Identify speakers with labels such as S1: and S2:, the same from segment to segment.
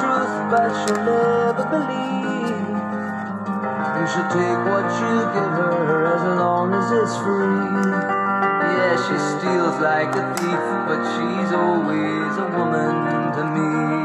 S1: truth, but she'll never believe. And she'll take what you give her as long as it's free. Yeah, she steals like a thief, but she's always a woman to me.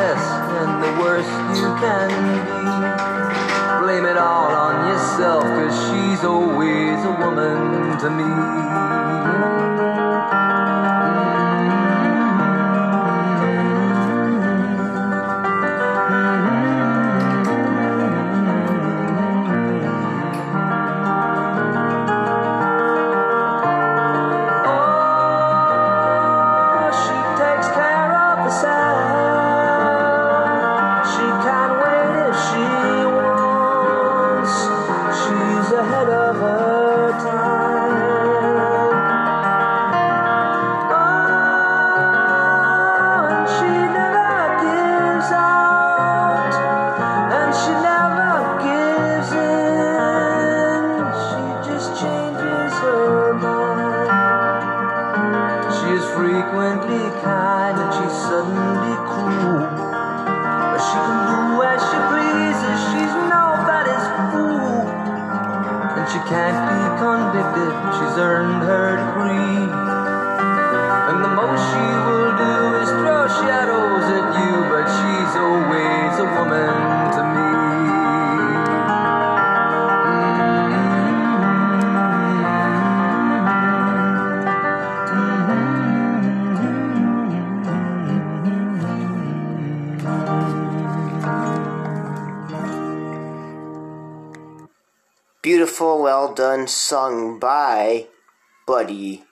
S1: Best and the worst you can be. Blame it all on yourself, cause she's always a woman to me.
S2: Sung by Buddy.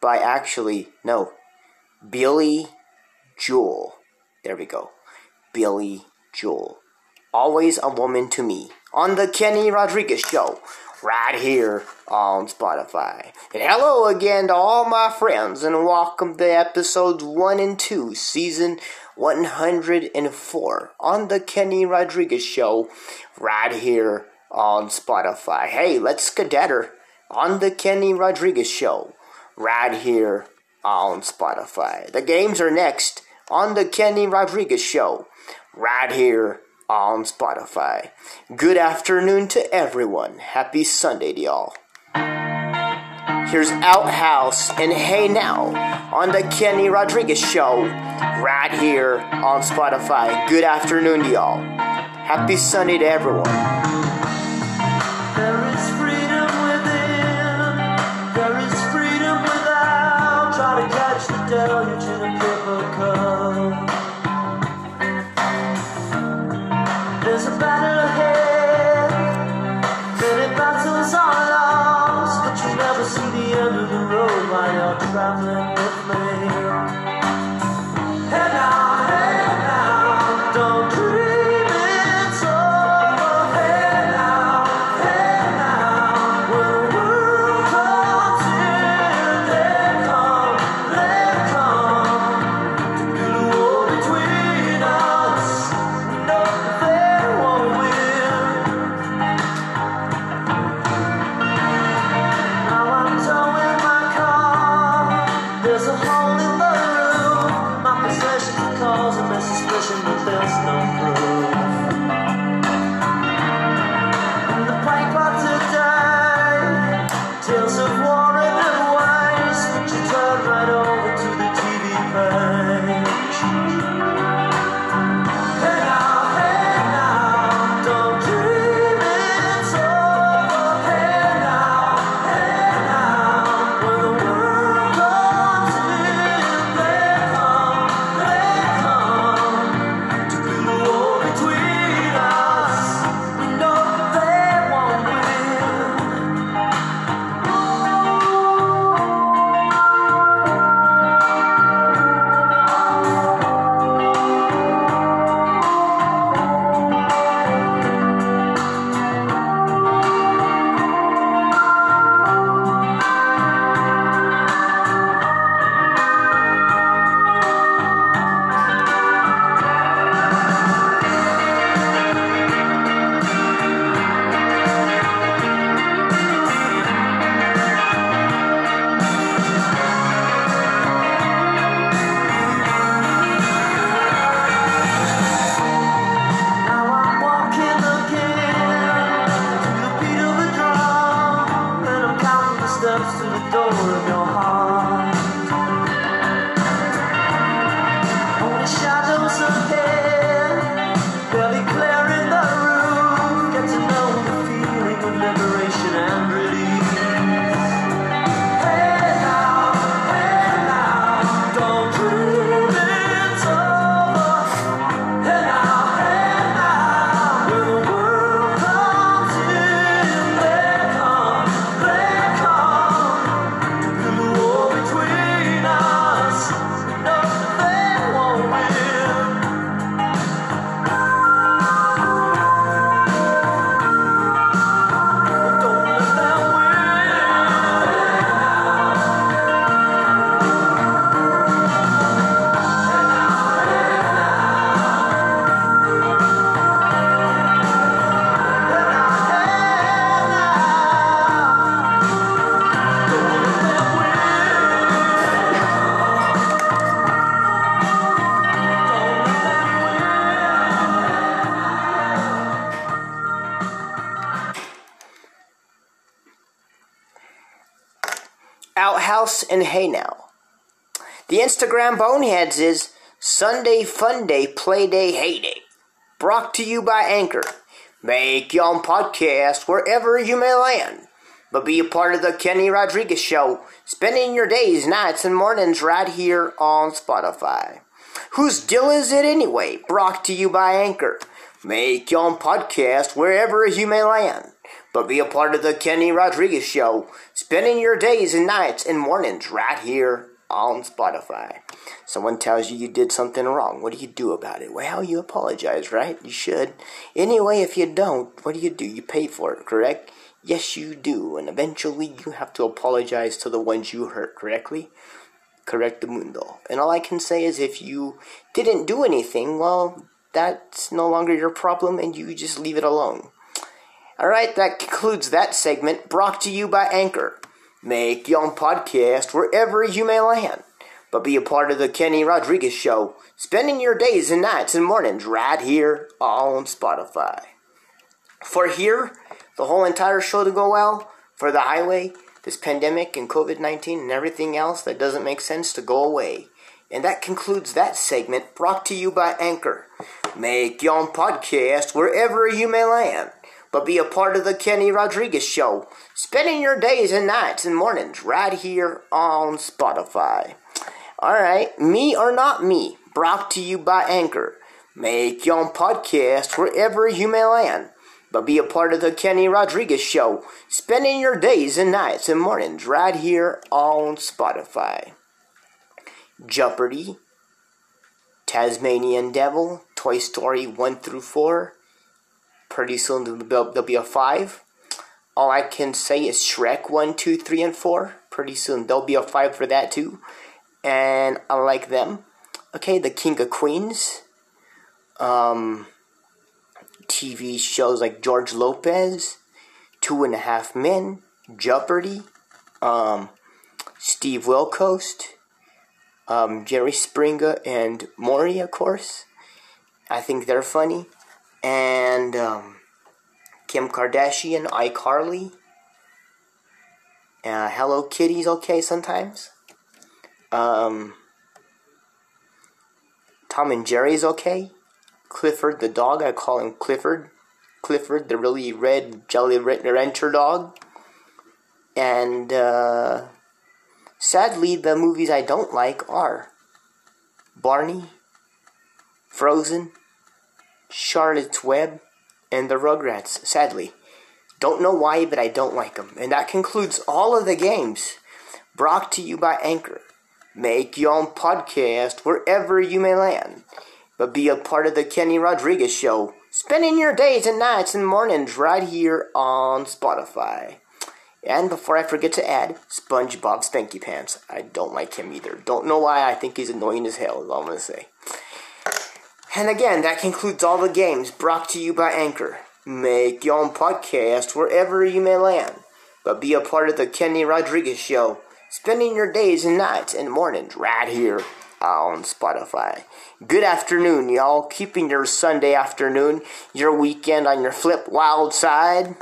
S2: By actually, no, Billy Joel. There we go. Billy Joel. Always a woman to me. On the Kenny Rodriguez Show. Right here on Spotify. And hello again to all my friends, and welcome to episodes 1 and 2, season 104 on the Kenny Rodriguez Show. Right here on Spotify. Hey, let's skedatter on the Kenny Rodriguez Show. Right here on Spotify. The games are next on the Kenny Rodriguez Show. Right here on Spotify. Good afternoon to everyone. Happy Sunday to y'all. Here's Outhouse and Hey Now on the Kenny Rodriguez Show. Right here on Spotify. Good afternoon to y'all. Happy Sunday to everyone.
S1: To catch the
S2: someone else not broke. Instagram Boneheads is Sunday Fun Day, Play Day, Hey Day. Brought to you by Anchor. Make your own podcast wherever you may land. But be a part of the Kenny Rodriguez Show, spending your days, nights, and mornings right here on Spotify. Whose deal is it anyway? Brought to you by Anchor. Make your own podcast wherever you may land. But be a part of the Kenny Rodriguez Show, spending your days and nights and mornings right here on Spotify. Someone tells you you did something wrong. What do you do about it? Well, you apologize, right? You should. Anyway, if you don't, what do you do? You pay for it, correct? Yes, you do. And eventually you have to apologize to the ones you hurt, correctly? Correct the mundo. And all I can say is if you didn't do anything, well, that's no longer your problem and you just leave it alone. Alright, that concludes that segment brought to you by Anchor. Make your own podcast wherever you may land. But be a part of the Kenny Rodriguez Show, spending your days and nights and mornings right here all on Spotify. For here, the whole entire show to go well, for the highway, this pandemic and COVID 19 and everything else that doesn't make sense to go away. And that concludes that segment brought to you by Anchor. Make your own podcast wherever you may land. But be a part of the Kenny Rodriguez Show, spending your days and nights and mornings right here on Spotify. Alright, me or not me, brought to you by Anchor. Make your own podcast wherever you may land. But be a part of the Kenny Rodriguez Show, spending your days and nights and mornings right here on Spotify. Jeopardy, Tasmanian Devil, Toy Story 1 through 4. Pretty soon there'll be- there'll be a 5. All I can say is Shrek 1, 2, 3, and 4. Pretty soon there'll be a 5 for that too. And I like them. Okay, The King of Queens. Um, TV shows like George Lopez, Two and a Half Men, Jeopardy, um, Steve Wilkos, um, Jerry Springer, and Maury, of course. I think they're funny. And um, Kim Kardashian, iCarly. Uh, Hello Kitty's okay sometimes. Um, Tom and Jerry's okay. Clifford the dog, I call him Clifford. Clifford, the really red Jelly Rancher dog. And uh, sadly, the movies I don't like are Barney, Frozen, Charlotte's Web, and the Rugrats. Sadly, don't know why, but I don't like them. And that concludes all of the games brought to you by Anchor. Make your own podcast wherever you may land, but be a part of the Kenny Rodriguez Show, spending your days and nights and mornings right here on Spotify. And before I forget to add, SpongeBob Spanky Pants. I don't like him either. Don't know why. I think he's annoying as hell. Is all I'm gonna say. And again, that concludes all the games brought to you by Anchor. Make your own podcast wherever you may land, but be a part of the Kenny Rodriguez Show, spending your days and nights and mornings right here on Spotify. Good afternoon, y'all. Keeping your Sunday afternoon, your weekend on your flip wild side.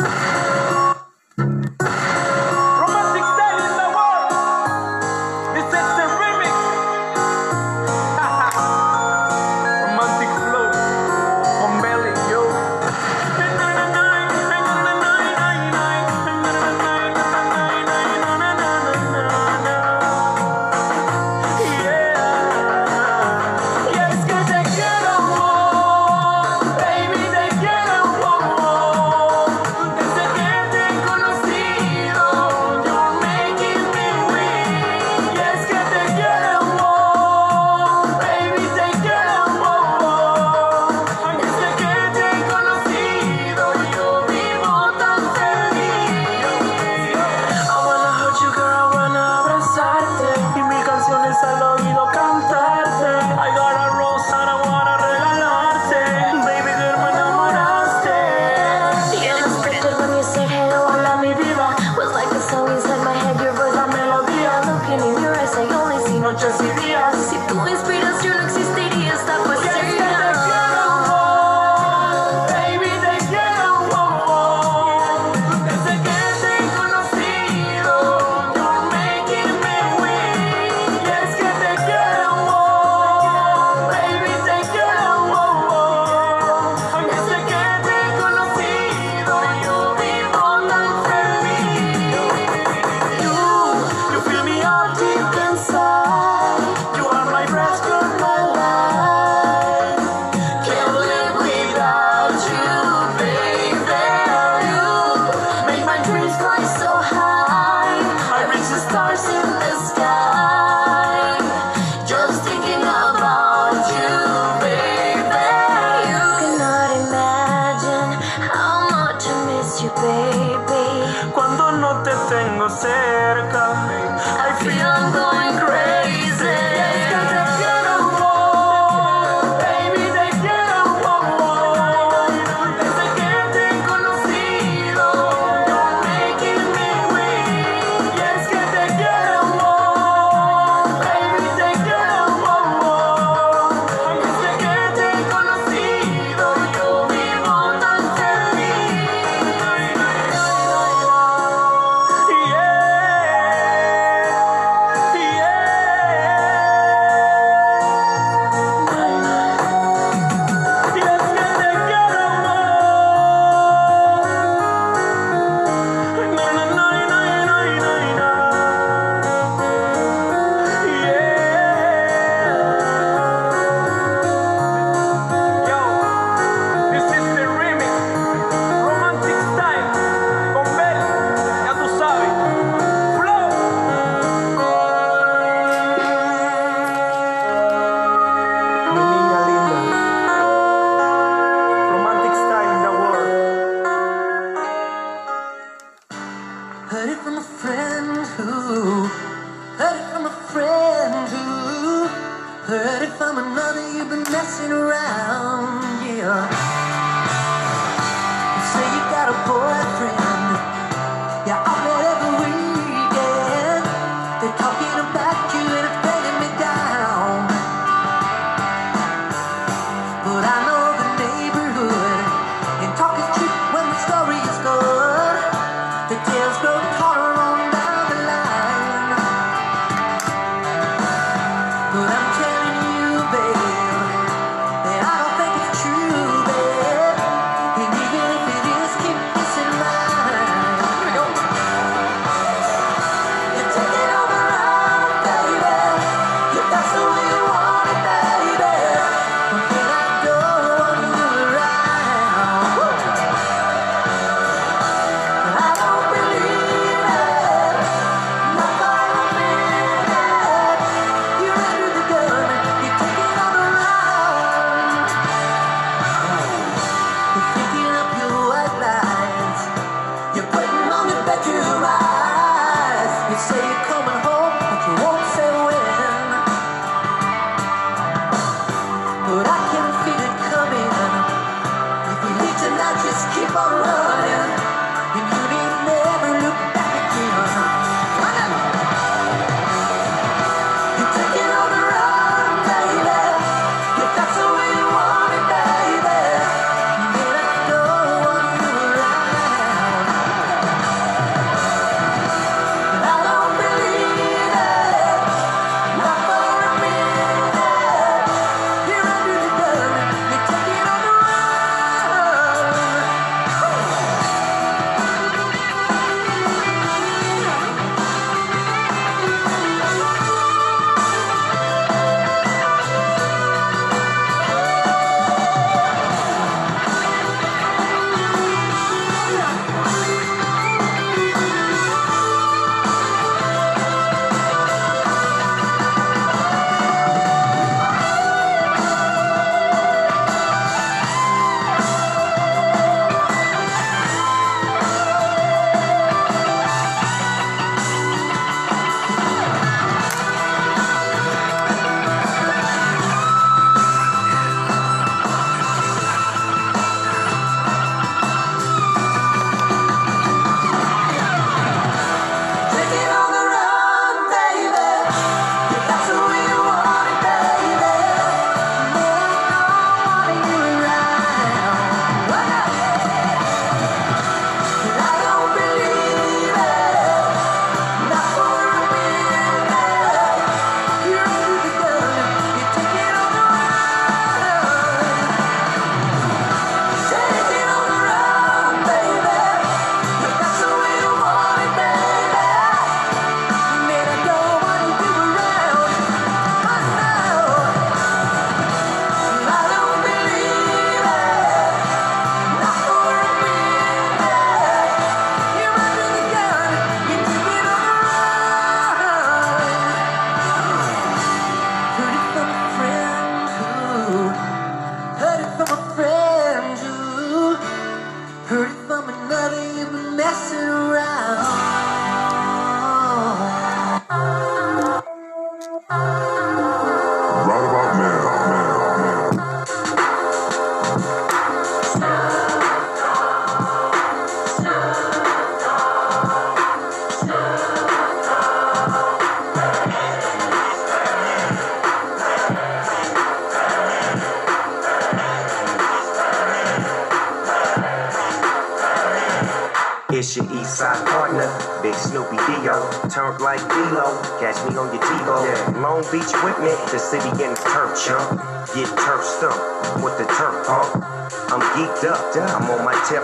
S3: The city getting turf chump. Get turf stumped with the turf pump. I'm geeked up, I'm on my tip.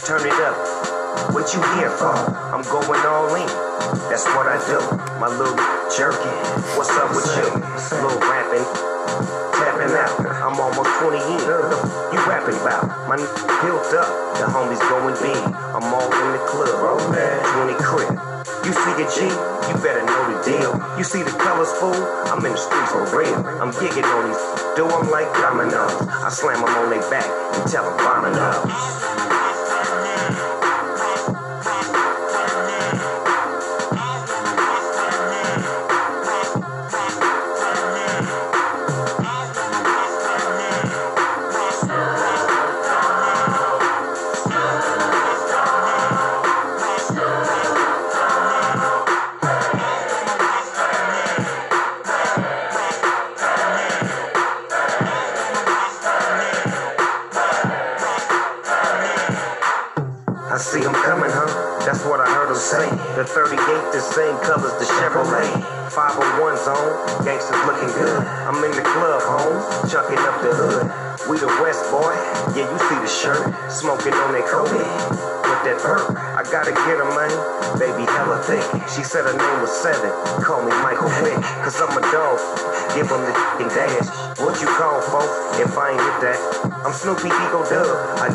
S3: Turn it up. What you here for? I'm going all in. That's what I do. My little jerky. What's up with you? Little rapping, I'm almost 20 in. What the f- you rapping about? My n- built up. The homies going big. I'm all in the club. 20 crib. You see a G, you better know the deal. You see the colors, fool? I'm in the streets for real. I'm gigging on these. Do them like dominoes. I slam them on their back and tell them dominoes.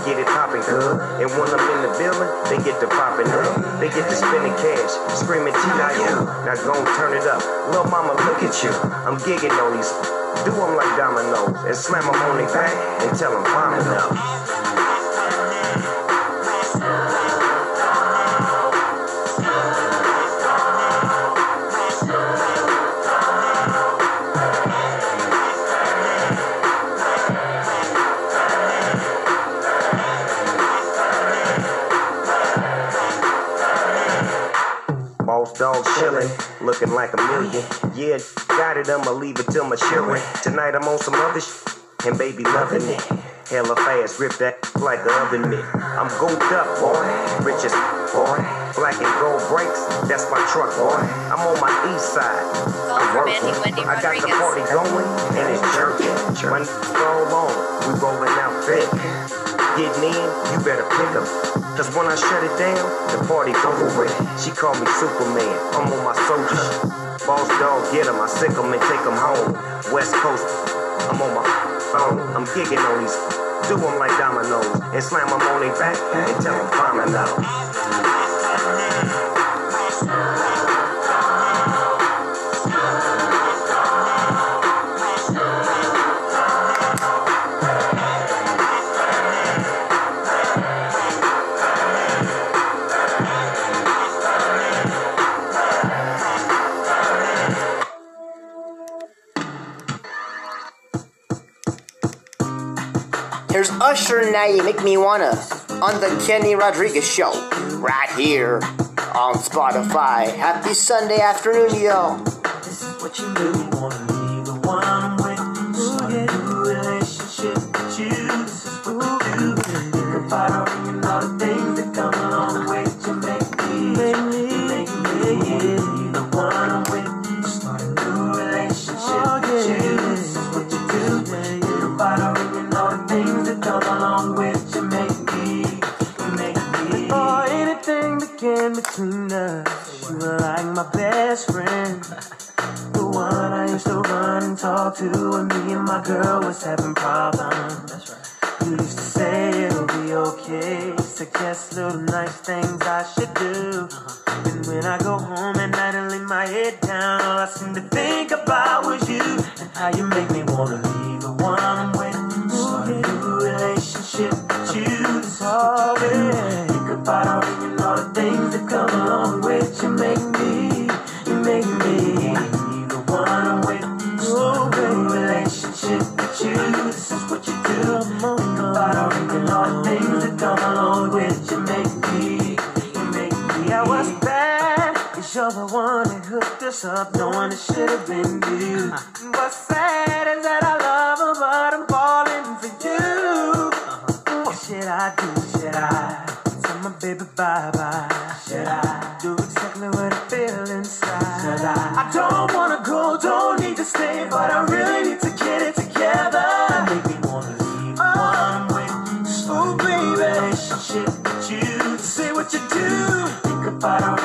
S3: Get it poppin' good. And when I'm in the building, they get to poppin' up. They get to spending cash, screaming T.I.U. Now go and turn it up. Lil' mama, look at you. I'm gigging on these. Do them like dominoes and slam them on their back and tell them vomit up. Dog chillin', looking like a million. Yeah, got it, I'ma leave it till my children. Tonight I'm on some other sh- and baby loving it. Hella fast, rip that like a oven mitt. I'm gooped up, boy, rich as boy. Black and gold brakes, that's my truck, boy. I'm on my east side. I'm working. I got the party going and it's jerking. When roll on, we rolling out thick. Getting in, you better pick 'em. Cause when I shut it down, the party's over with. She called me Superman, I'm on my soldier. Boss dog, get 'em, I sick and take home. West Coast, I'm on my phone. I'm gigging on these. Do 'em like dominoes and slam 'em on their back and tell 'em vomit out.
S2: Now You Make Me Wanna on the Kenny Rodriguez Show, right here on Spotify. Happy Sunday afternoon, y'all.
S1: Between us, you were like my best friend. The one I used to run and talk to when me and my girl was having problems. That's right. You used to say it'll be okay. Suggest little nice things I should do. Uh-huh. And when I go home at night and lay my head down, all I seem to think about was you and how you make me wanna leave the one I'm with. Start a new relationship with you. That's all it. Think about all and all the things that come along with you. Make me, you make me the one I'm with. A relationship with you. This is what you do. Think about all the things that come along with you. Make me, you make me. I was bad. Cause you're the one that hooked us up, knowing it should have been you. What's sad is that I love her, but I'm falling for you. What should I do? Should I my baby bye bye. Should I do exactly what I feel inside? Cause I, I don't wanna go, don't need to stay, but I really need to get it together. Make me wanna leave oh. one with oh baby. Relationship with you, say what you do. Think about all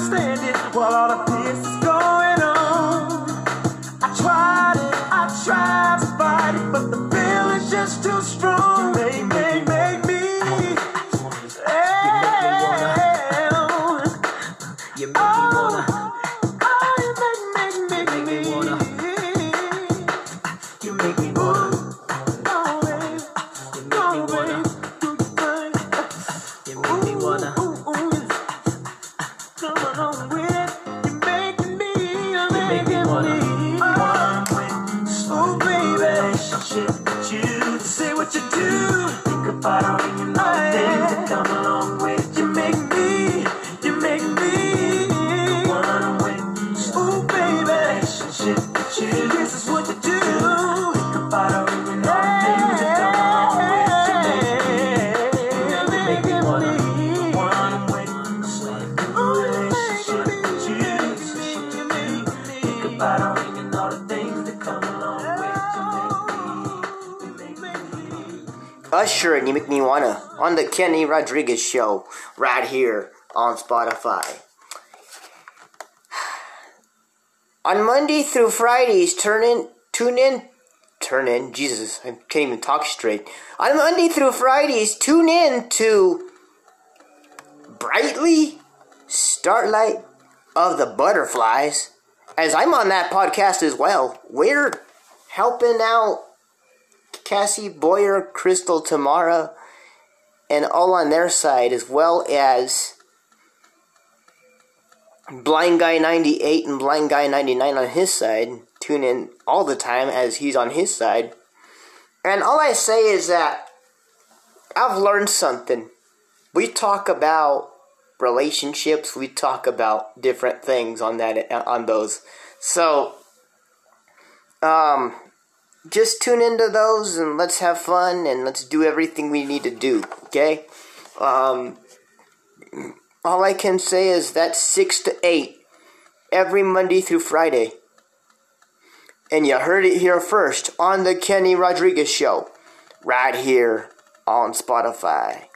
S1: understand it. While all of this
S2: Rodriguez Show right here on Spotify. On Monday through Fridays, turn in, tune in, turn in, Jesus, I can't even talk straight. On Monday through Fridays, tune in to Brightly Starlight of the Butterflies, as I'm on that podcast as well. We're helping out Cassie Boyer, Crystal Tamara, and all on their side, as well as Blind Guy 98 and Blind Guy 99 on his side. Tune in all the time as he's on his side. And all I say is that I've learned something. We talk about relationships, we talk about different things on that on those. So um just tune into those and let's have fun and let's do everything we need to do, okay? Um, all I can say is that's 6 to 8 every Monday through Friday. And you heard it here first on The Kenny Rodriguez Show, right here on Spotify.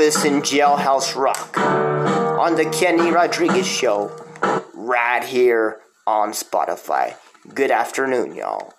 S4: Elvis in Jailhouse Rock on the Kenny Rodriguez Show right here on Spotify. Good afternoon, y'all.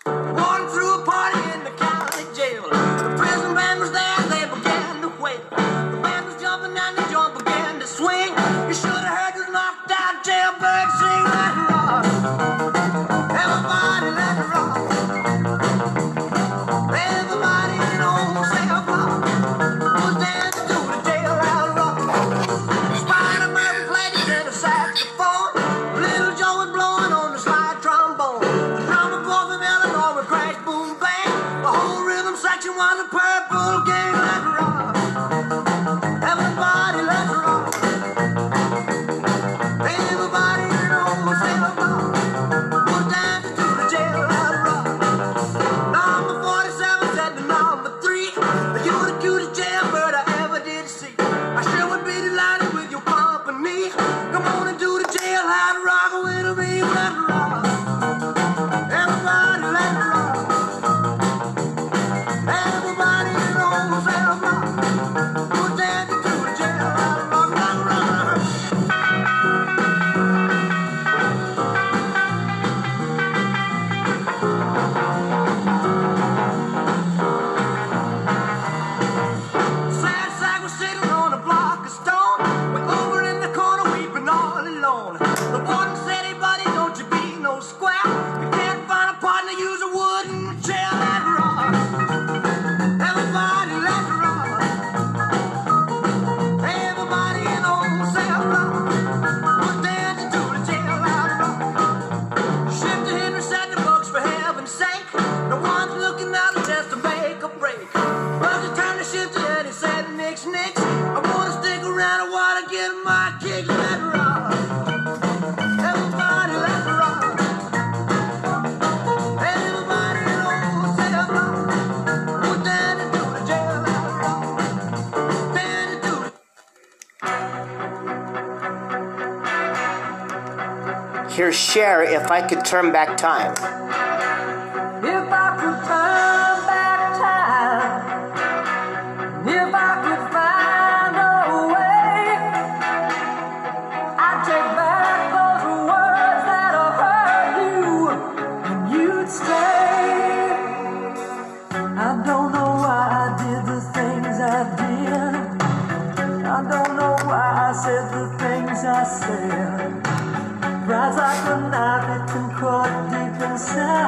S4: Cher if I could turn back time.
S1: dançar.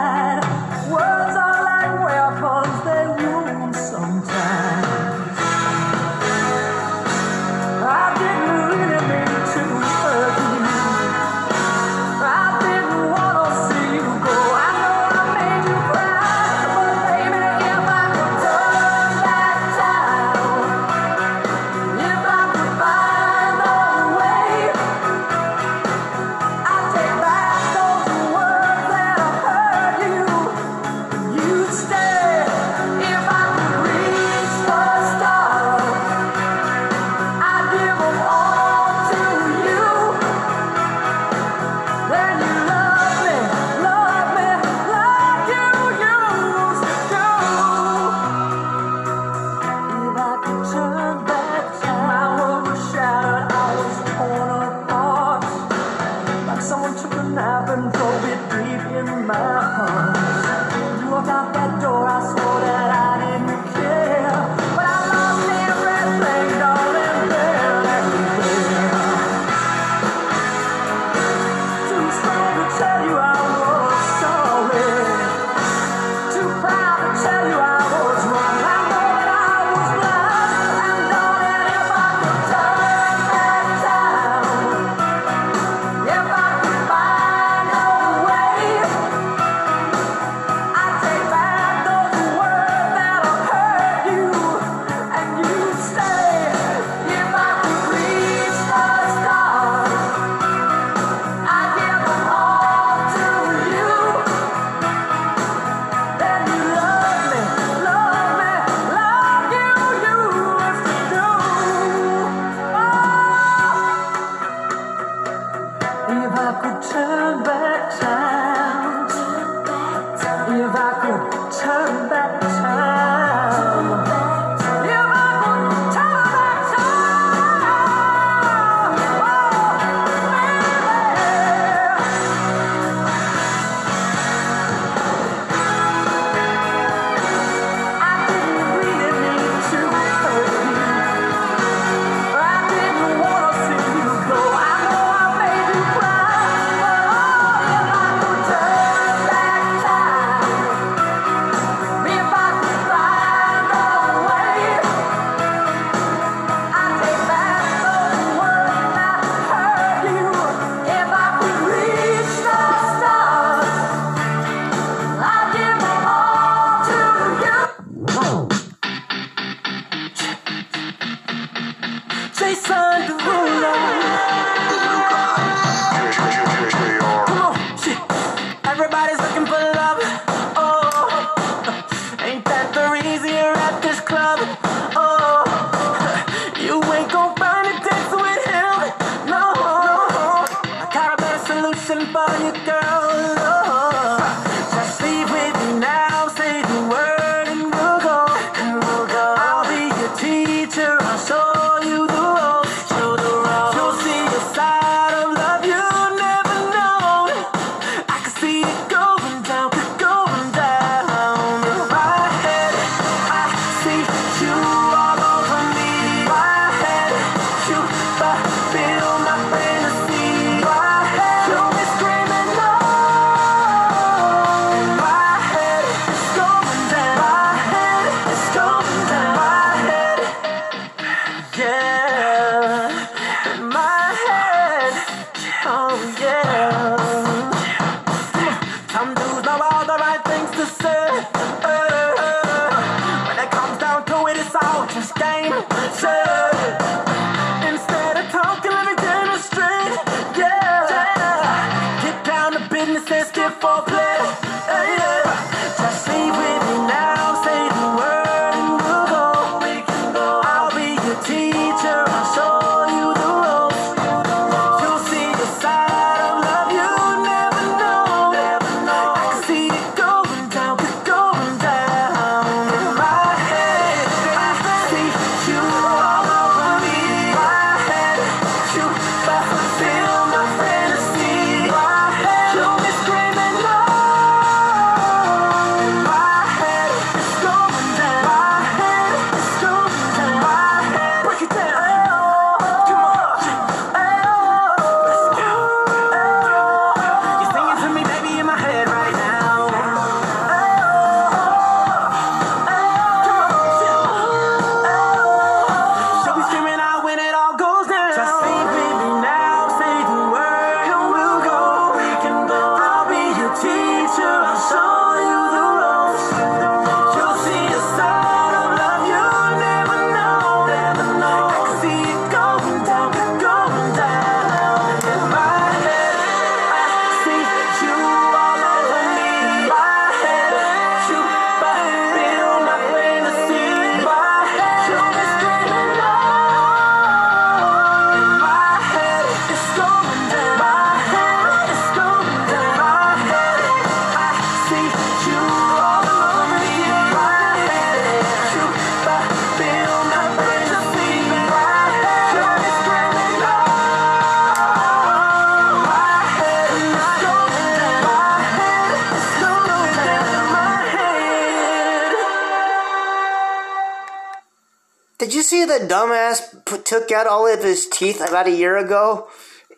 S1: out all of
S2: his teeth about a year ago.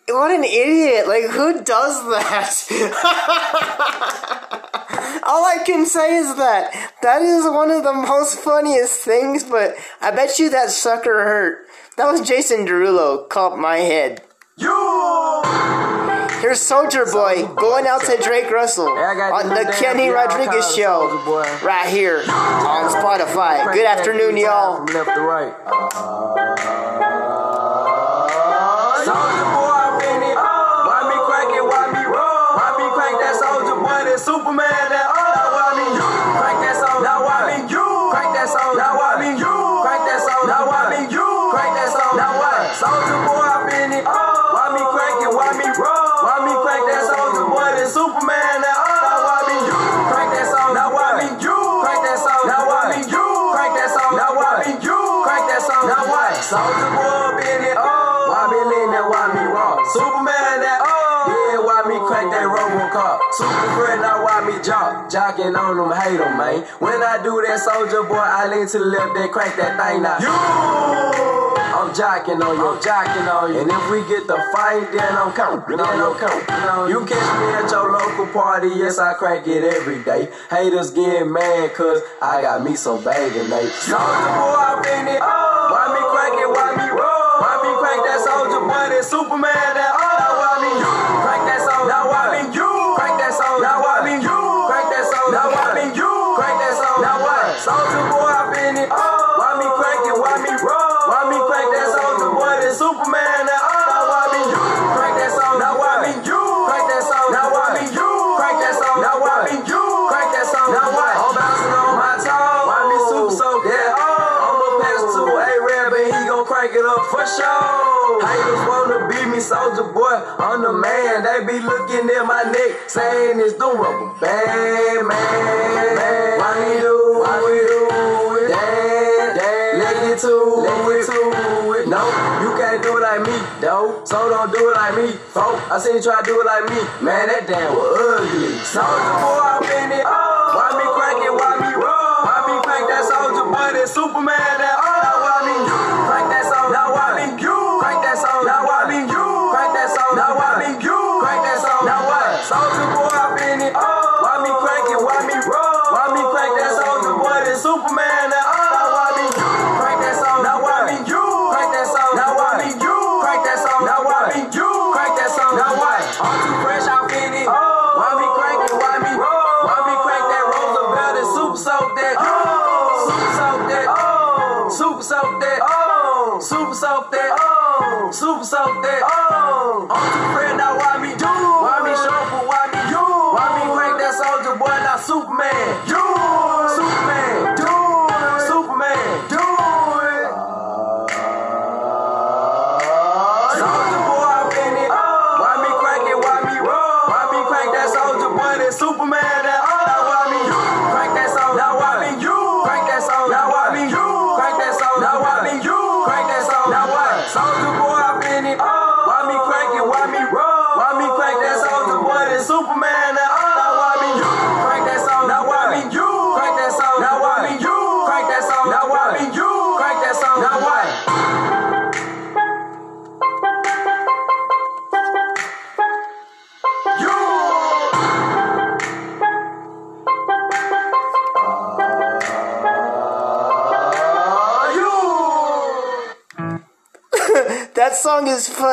S2: What an idiot! Like, who does that? all I can say is that that is one of the most funniest things, but I bet you that sucker hurt. That was Jason Derulo, caught my head.
S5: You!
S2: Here's Soulja Boy going out to Drake Russell on the Kenny Rodriguez show right here on Spotify. Good afternoon, y'all.
S5: Left to right. Superman thing. When I do that soldier boy, I lean to the left, then crack that thing now. You! I'm jocking on you, I'm jocking on you. And if we get the fight, then I'm coming, then I'm coming. You catch me at your local party, yes, I crank it every day. Haters get mad, cause I got me some baby, mate. Soldier boy, I'm in it. Why me crank it, why me roll? Why me crank that soldier boy, that Superman, that soldier boy, I'm the man. They be looking at my neck, saying it's the rubber band, man. Why he do Why we do it? Damn, damn. let it to let it to it. No, you can't do it like me, though. So don't do it like me, folk. I seen you try to do it like me, man. That damn was ugly. Soldier boy, I'm in it. Oh, why me crack it? Why me roll? Why me crack that soldier boy? That Superman? That
S6: 싸워주고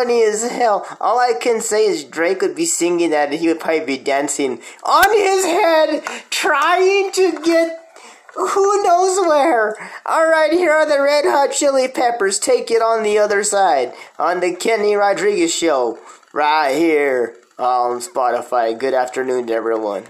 S6: funny as hell. All I can say is Drake would be singing that and he would probably be dancing on his head, trying to get who knows where. Alright, here are the Red Hot Chili Peppers. Take it on the other side on the Kenny Rodriguez Show, right here on Spotify. Good afternoon to everyone.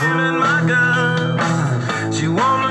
S7: holding my gun.
S2: She want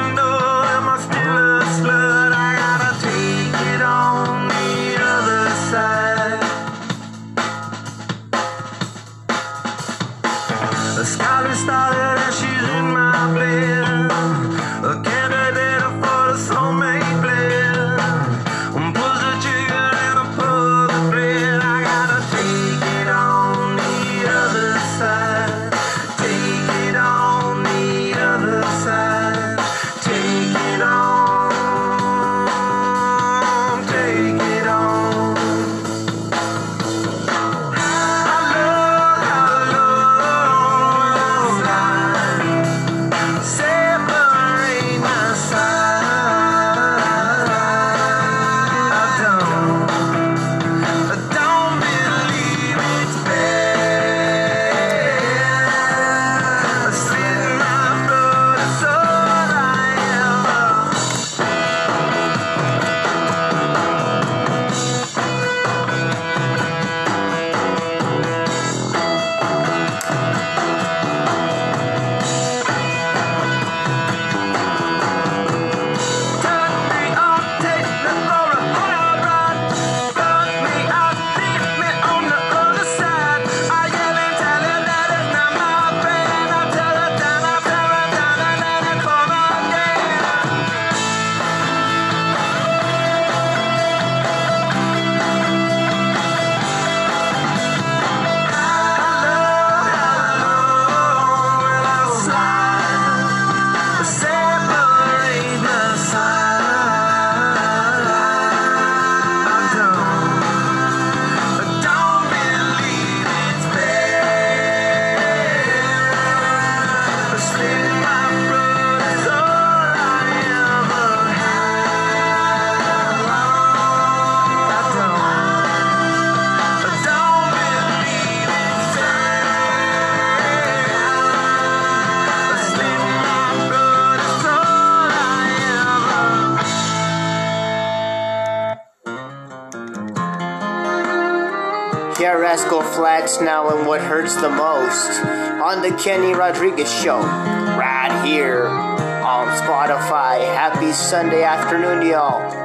S2: Flatts now and what hurts the most on the Kenny Rodriguez Show, right here on Spotify. Happy Sunday afternoon, y'all.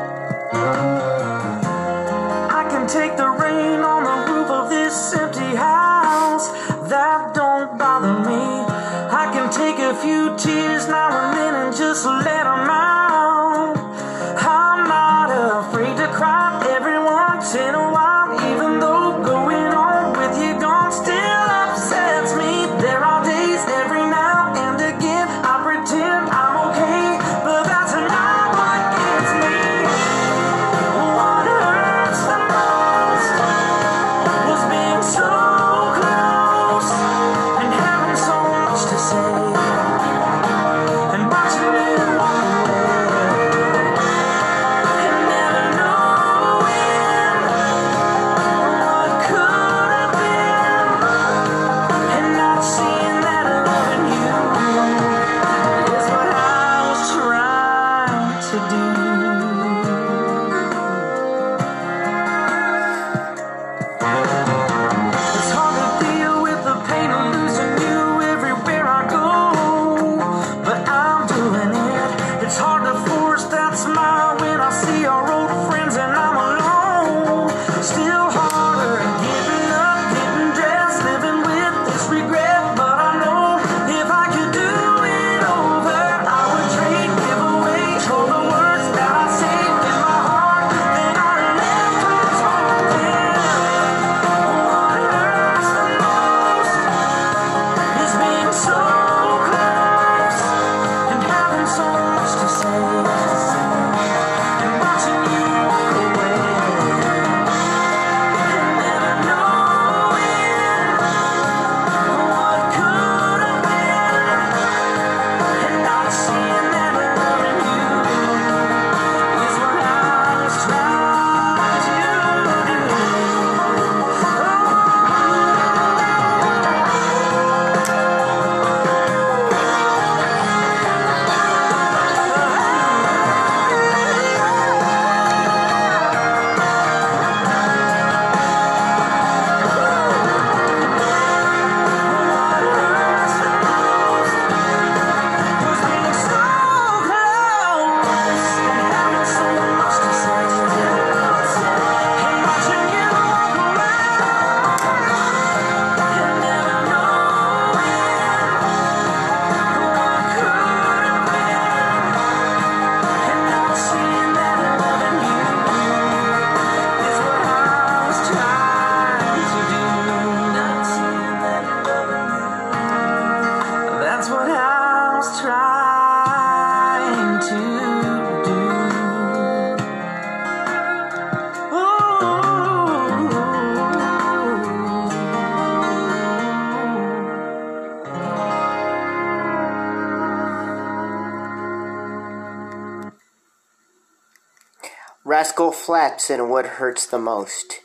S1: to do. Rascal Flatts in What Hurts the Most.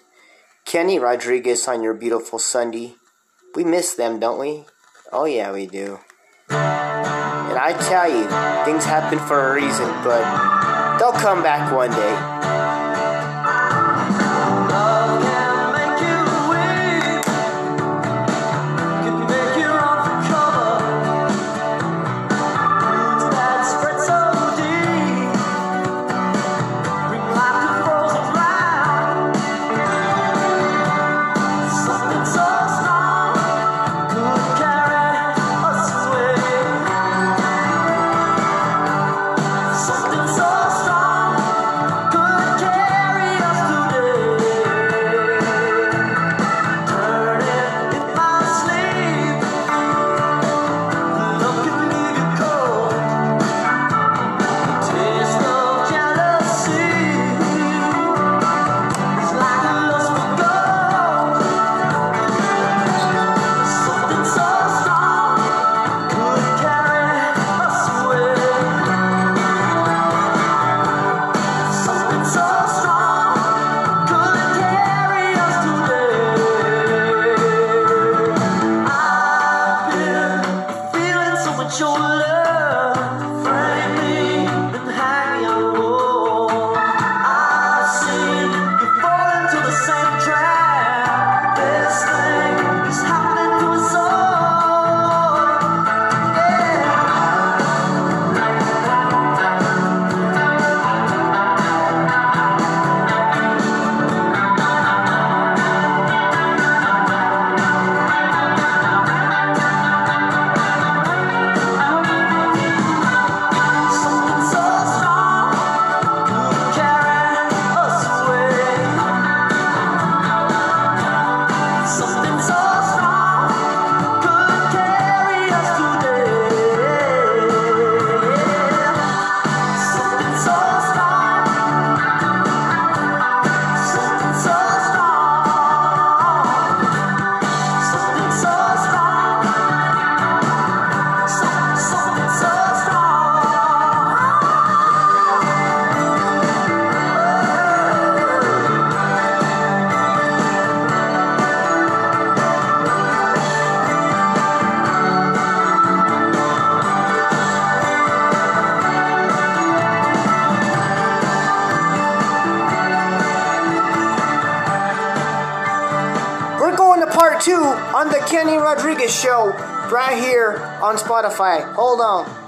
S2: Kenny Rodriguez on your beautiful Sunday. We miss them, don't we? Oh, yeah, we do. And I tell you, things happen for a reason, but they'll come back one day. Right here on Spotify. Hold on.